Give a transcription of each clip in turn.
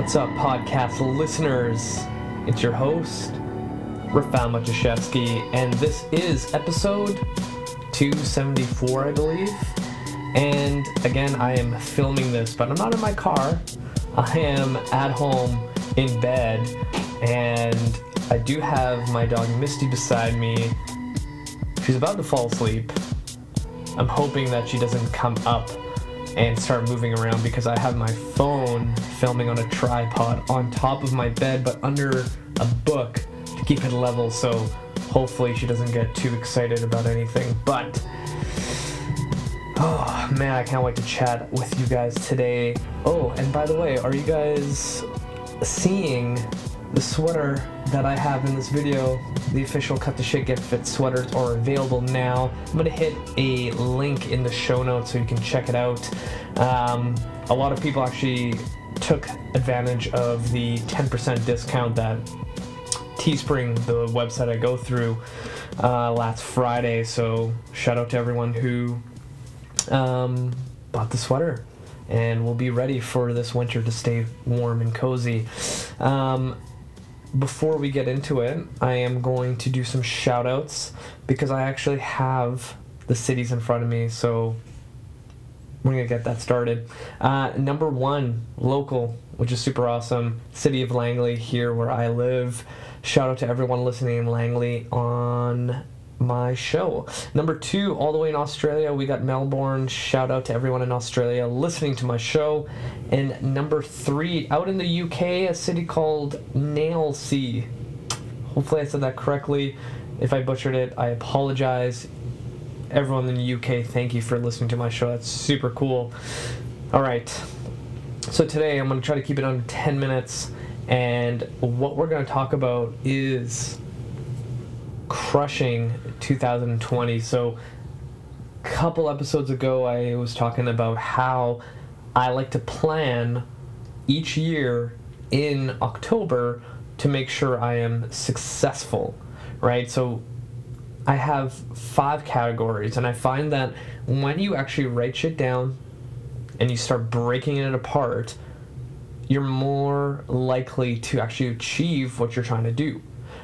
What's up, podcast listeners? It's your host, Rafal Matuszewski, and this is episode 274, I believe. And again, I am filming this, but I'm not in my car. I am at home in bed, and I do have my dog Misty beside me. She's about to fall asleep. I'm hoping that she doesn't come up and start moving around because I have my phone filming on a tripod on top of my bed but under a book to keep it level so hopefully she doesn't get too excited about anything. But oh man, I can't wait to chat with you guys today. Oh, and by the way, are you guys seeing the sweater that I have in this video, the official Cut the Shit Get Fit sweaters are available now. I'm gonna hit a link in the show notes so you can check it out. Um, a lot of people actually took advantage of the 10% discount that Teespring, the website I go through, uh, last Friday. So shout out to everyone who um, bought the sweater and we'll be ready for this winter to stay warm and cozy. Um, before we get into it, I am going to do some shout outs because I actually have the cities in front of me, so we're gonna get that started. Uh, number one, local, which is super awesome. City of Langley, here where I live. Shout out to everyone listening in Langley on my show. Number two, all the way in Australia, we got Melbourne. Shout out to everyone in Australia listening to my show. And number three, out in the UK, a city called Nailsea. Hopefully, I said that correctly. If I butchered it, I apologize. Everyone in the UK, thank you for listening to my show. That's super cool. All right. So today I'm going to try to keep it under 10 minutes. And what we're going to talk about is crushing 2020. So, a couple episodes ago, I was talking about how I like to plan each year in October to make sure I am successful, right? So, I have five categories, and I find that when you actually write shit down and you start breaking it apart, you're more likely to actually achieve what you're trying to do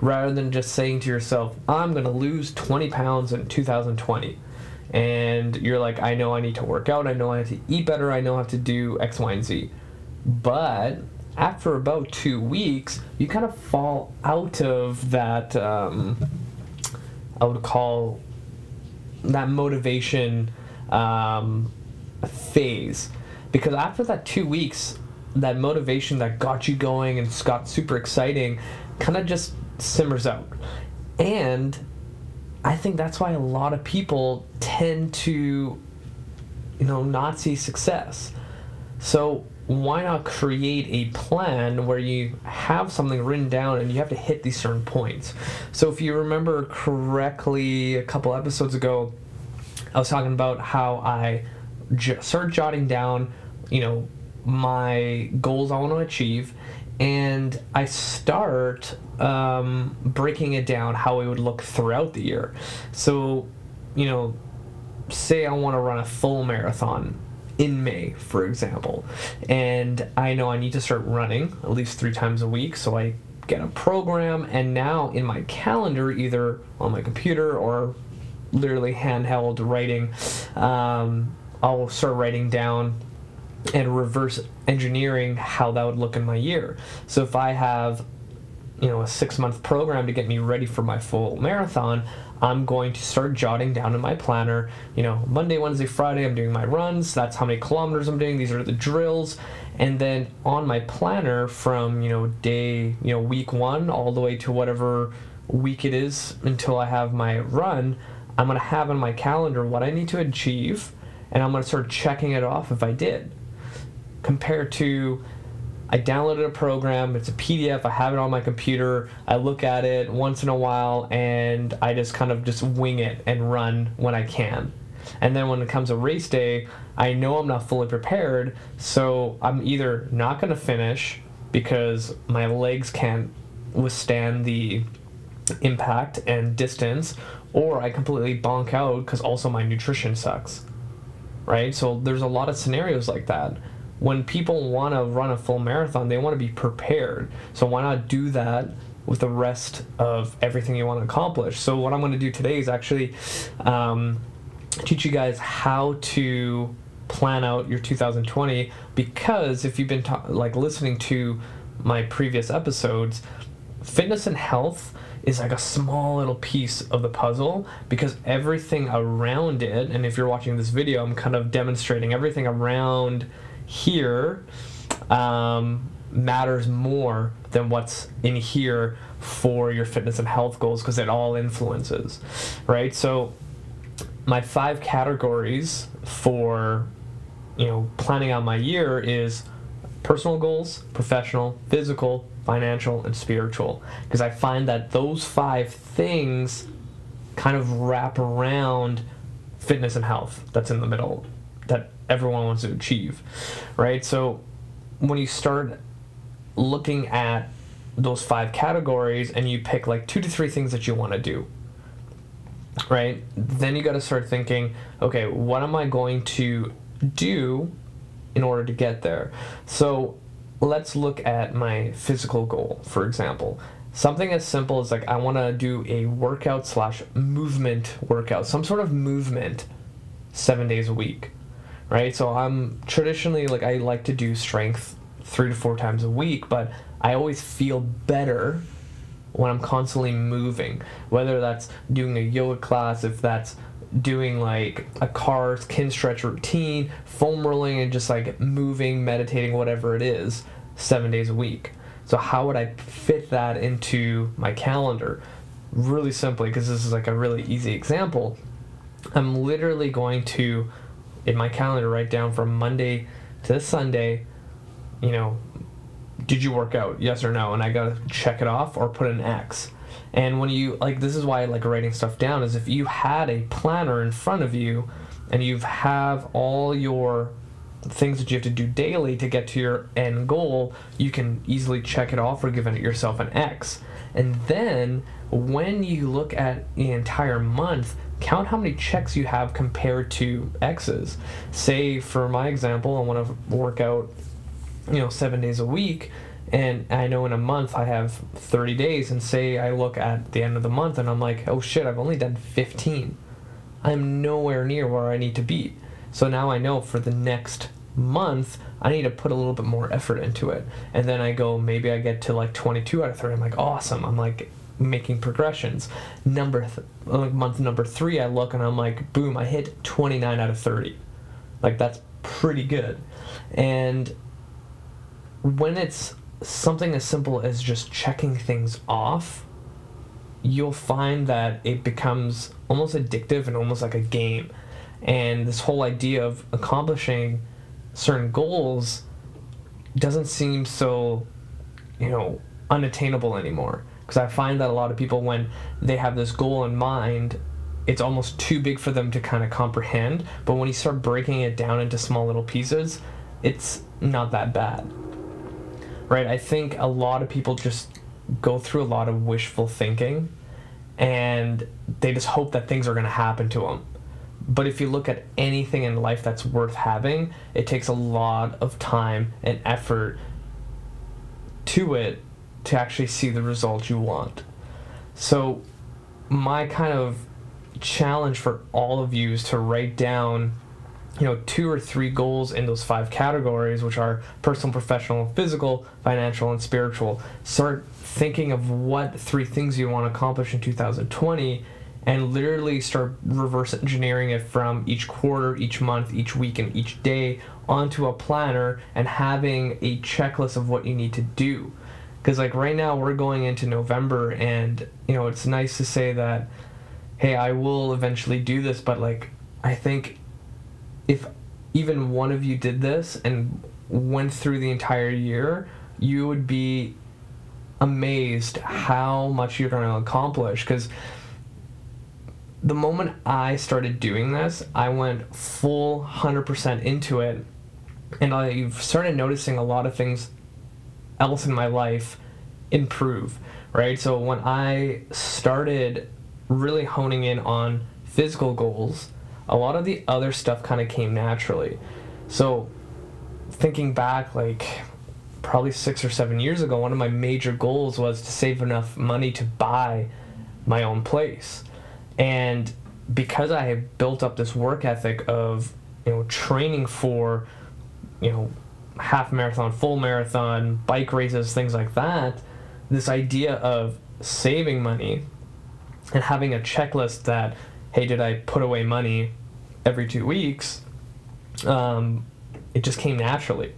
rather than just saying to yourself, I'm going to lose 20 pounds in 2020. And you're like, I know I need to work out, I know I have to eat better, I know I have to do X, Y, and Z. But after about two weeks, you kind of fall out of that, um, I would call that motivation um, phase. Because after that two weeks, that motivation that got you going and got super exciting kind of just simmers out. And I think that's why a lot of people tend to, you know, not see success. So why not create a plan where you have something written down and you have to hit these certain points? So if you remember correctly, a couple episodes ago, I was talking about how I j- started jotting down, you know, my goals I want to achieve, and I start um, breaking it down how it would look throughout the year. So, you know, say I want to run a full marathon in May, for example, and I know I need to start running at least three times a week, so I get a program, and now in my calendar, either on my computer or literally handheld writing, um, I'll start writing down and reverse engineering how that would look in my year. So if I have you know a six month program to get me ready for my full marathon i'm going to start jotting down in my planner you know monday wednesday friday i'm doing my runs. That's how many kilometers i'm doing. These are the drills. And then on my planner from you know day you know week one all the way to whatever week it is until i have my run i'm going to have on my calendar what i need to achieve and i'm going to start checking it off if i did compared to I downloaded a program, it's a PDF, I have it on my computer, I look at it once in a while and I just kind of just wing it and run when I can. And then when it comes to race day, I know I'm not fully prepared, so I'm either not going to finish because my legs can't withstand the impact and distance, or I completely bonk out because also my nutrition sucks. Right? So there's a lot of scenarios like that when people want to run a full marathon, they want to be prepared. So why not do that with the rest of everything you want to accomplish? So what I'm going to do today is actually um, teach you guys how to plan out your 2020 because if you've been ta- like listening to my previous episodes, fitness and health is like a small little piece of the puzzle because everything around it and if you're watching this video i'm kind of demonstrating everything around here um, matters more than what's in here for your fitness and health goals because it all influences right so my five categories for you know planning out my year is personal goals professional physical financial, and spiritual. Because I find that those five things kind of wrap around fitness and health that's in the middle that everyone wants to achieve, right? So when you start looking at those five categories and you pick like two to three things that you want to do, right? Then you got to start thinking, okay, what am I going to do in order to get there? So let's look at my physical goal, for example. Something as simple as like I want to do a workout slash movement workout, some sort of movement, seven days a week, right? So I'm traditionally like I like to do strength three to four times a week, but I always feel better when I'm constantly moving, whether that's doing a yoga class, if that's doing like a car Kinstretch routine, foam rolling, and just like moving, meditating, whatever it is, seven days a week. So, how would I fit that into my calendar? Really simply, because this is like a really easy example. I'm literally going to, in my calendar, write down from Monday to Sunday, you know, did you work out? Yes or no? And I gotta check it off or put an X and when you like this is why I like writing stuff down is if you had a planner in front of you and you have all your things that you have to do daily to get to your end goal, you can easily check it off or give it yourself an X. And then when you look at the entire month, count how many checks you have compared to X's. Say, for my example, I want to work out, you know, seven days a week and I know in a month I have 30 days, and say I look at the end of the month and I'm like, oh shit, I've only done 15. I'm nowhere near where I need to be. So now I know for the next month, I need to put a little bit more effort into it. And then I go, maybe I get to like 22 out of 30. I'm like, awesome. I'm like making progressions. Number, th- like month number three, I look and I'm like, boom, I hit 29 out of 30. Like that's pretty good. And when it's something as simple as just checking things off, you'll find that it becomes almost addictive and almost like a game. And this whole idea of accomplishing certain goals doesn't seem so, you know, unattainable anymore. Because I find that a lot of people, when they have this goal in mind, it's almost too big for them to kind of comprehend. But when you start breaking it down into small little pieces, it's not that bad right? I think a lot of people just go through a lot of wishful thinking and they just hope that things are going to happen to them. But if you look at anything in life that's worth having, it takes a lot of time and effort to it to actually see the result you want. So, my kind of challenge for all of you is to write down you know two or three goals in those five categories which are personal professional physical financial and spiritual start thinking of what three things you want to accomplish in 2020 and literally start reverse engineering it from each quarter each month each week and each day onto a planner and having a checklist of what you need to do because like right now we're going into november and you know it's nice to say that hey i will eventually do this but like i think if even one of you did this and went through the entire year, you would be amazed how much you're going to accomplish. Because the moment I started doing this, I went full 100% into it and I've started noticing a lot of things else in my life improve, right? So when I started really honing in on physical goals, a lot of the other stuff kind of came naturally. So, thinking back, like probably six or seven years ago, one of my major goals was to save enough money to buy my own place. And because I had built up this work ethic of, you know, training for, you know, half marathon, full marathon, bike races, things like that, this idea of saving money and having a checklist that, hey, did I put away money every two weeks? Um, it just came naturally.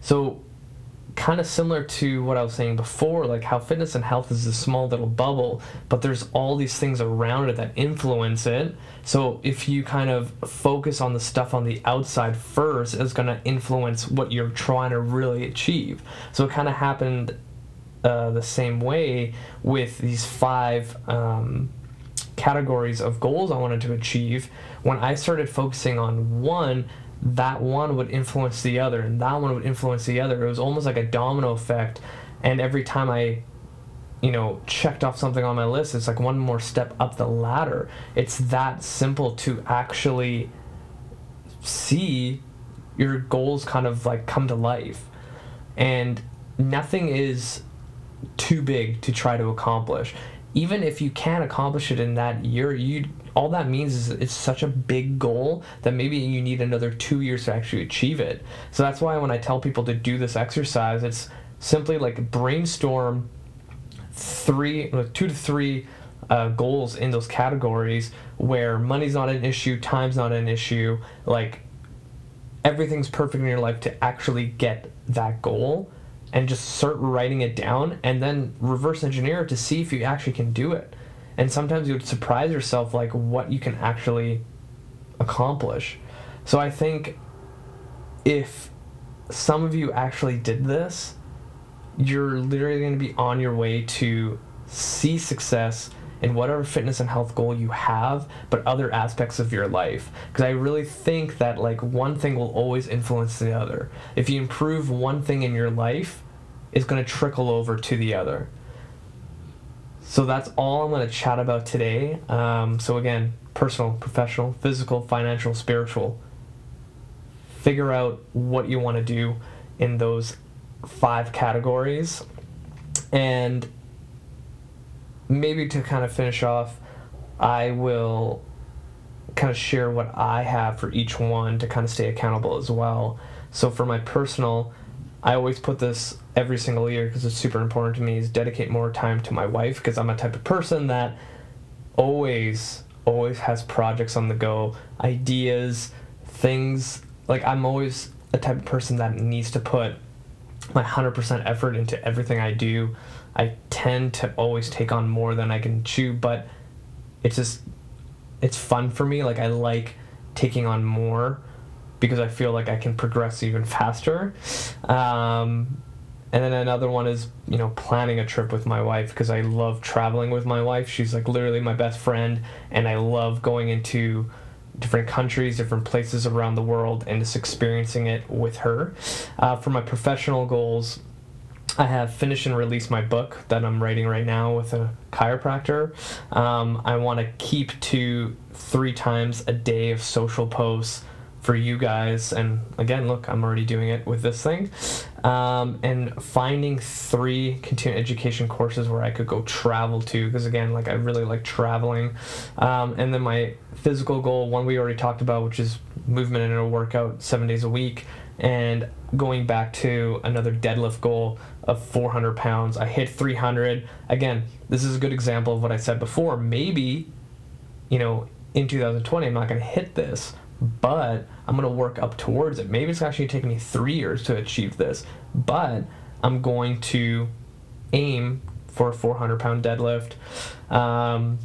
So kind of similar to what I was saying before, like how fitness and health is a small little bubble, but there's all these things around it that influence it. So if you kind of focus on the stuff on the outside first, it's going to influence what you're trying to really achieve. So it kind of happened uh, the same way with these five um, categories of goals I wanted to achieve. When I started focusing on one, that one would influence the other and that one would influence the other. It was almost like a domino effect. And every time I, you know, checked off something on my list, it's like one more step up the ladder. It's that simple to actually see your goals kind of like come to life. And nothing is too big to try to accomplish. Even if you can't accomplish it in that year, you all that means is it's such a big goal that maybe you need another two years to actually achieve it. So that's why when I tell people to do this exercise, it's simply like brainstorm three, two to three uh, goals in those categories where money's not an issue, time's not an issue, like everything's perfect in your life to actually get that goal and just start writing it down and then reverse engineer it to see if you actually can do it. And sometimes you would surprise yourself like what you can actually accomplish. So i think if some of you actually did this you're literally going to be on your way to see success in whatever fitness and health goal you have but other aspects of your life. Because i really think that like one thing will always influence the other. If you improve one thing in your life it's going to trickle over to the other so that's all I'm going to chat about today. Um, so, again, personal, professional, physical, financial, spiritual. Figure out what you want to do in those five categories. And maybe to kind of finish off, I will kind of share what I have for each one to kind of stay accountable as well. So, for my personal, I always put this every single year because it's super important to me is dedicate more time to my wife because I'm a type of person that always always has projects on the go, ideas, things like I'm always a type of person that needs to put my 100% effort into everything I do. I tend to always take on more than I can chew, but it's just it's fun for me. Like I like taking on more because I feel like I can progress even faster. Um, and then another one is, you know, planning a trip with my wife because I love traveling with my wife. She's like literally my best friend, and I love going into different countries, different places around the world, and just experiencing it with her. Uh, for my professional goals, I have finished and released my book that I'm writing right now with a chiropractor. Um, I want to keep to three times a day of social posts for you guys and again look i'm already doing it with this thing um, and finding three continuing education courses where i could go travel to because again like i really like traveling. Um, and then my physical goal one we already talked about which is movement and a workout seven days a week and going back to another deadlift goal of 400 pounds. I hit 300 again this is a good example of what i said before. Maybe you know in 2020 i'm not going to hit this but I'm going to work up towards it. Maybe it's actually taking me three years to achieve this, but I'm going to aim for a 400 pound deadlift. Um,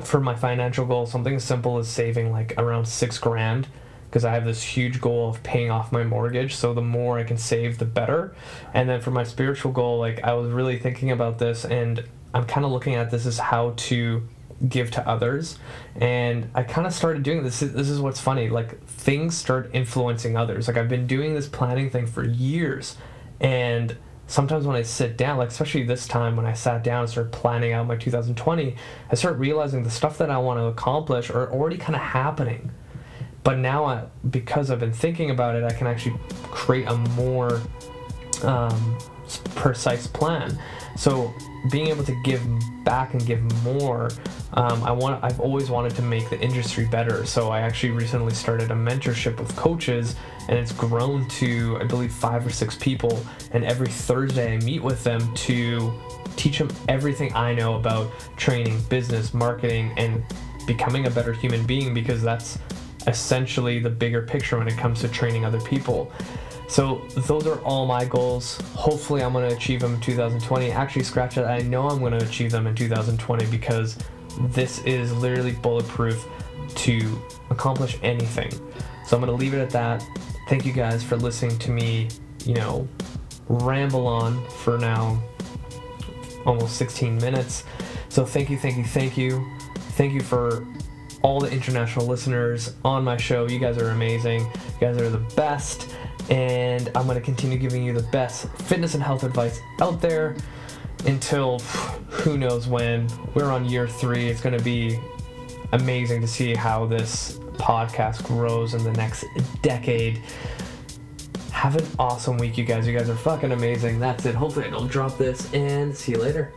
for my financial goal, something as simple as saving like around six grand because I have this huge goal of paying off my mortgage. So the more I can save, the better. And then for my spiritual goal, like I was really thinking about this and I'm kind of looking at this as how to give to others. And i kind of started doing this. This is what's funny like things start influencing others. Like i've been doing this planning thing for years. And sometimes when i sit down like especially this time when i sat down and started planning out my 2020 i start realizing the stuff that i want to accomplish are already kind of happening. But now I, because I've been thinking about it, I can actually create a more um, precise plan. So being able to give back and give more, um, I want. I've always wanted to make the industry better. So I actually recently started a mentorship with coaches, and it's grown to I believe five or six people. And every Thursday I meet with them to teach them everything I know about training, business, marketing, and becoming a better human being because that's essentially the bigger picture when it comes to training other people. So those are all my goals. Hopefully, I'm going to achieve them in 2020. Actually, scratch that. I know I'm going to achieve them in 2020 because this is literally bulletproof to accomplish anything. So I'm going to leave it at that. Thank you guys for listening to me, you know, ramble on for now almost 16 minutes. So thank you, thank you, thank you. Thank you for all the international listeners on my show. You guys are amazing. You guys are the best and I'm going to continue giving you the best fitness and health advice out there until who knows when. We're on year three. It's going to be amazing to see how this podcast grows in the next decade. Have an awesome week, you guys. You guys are fucking amazing. That's it. Hopefully, I don't drop this, and see you later.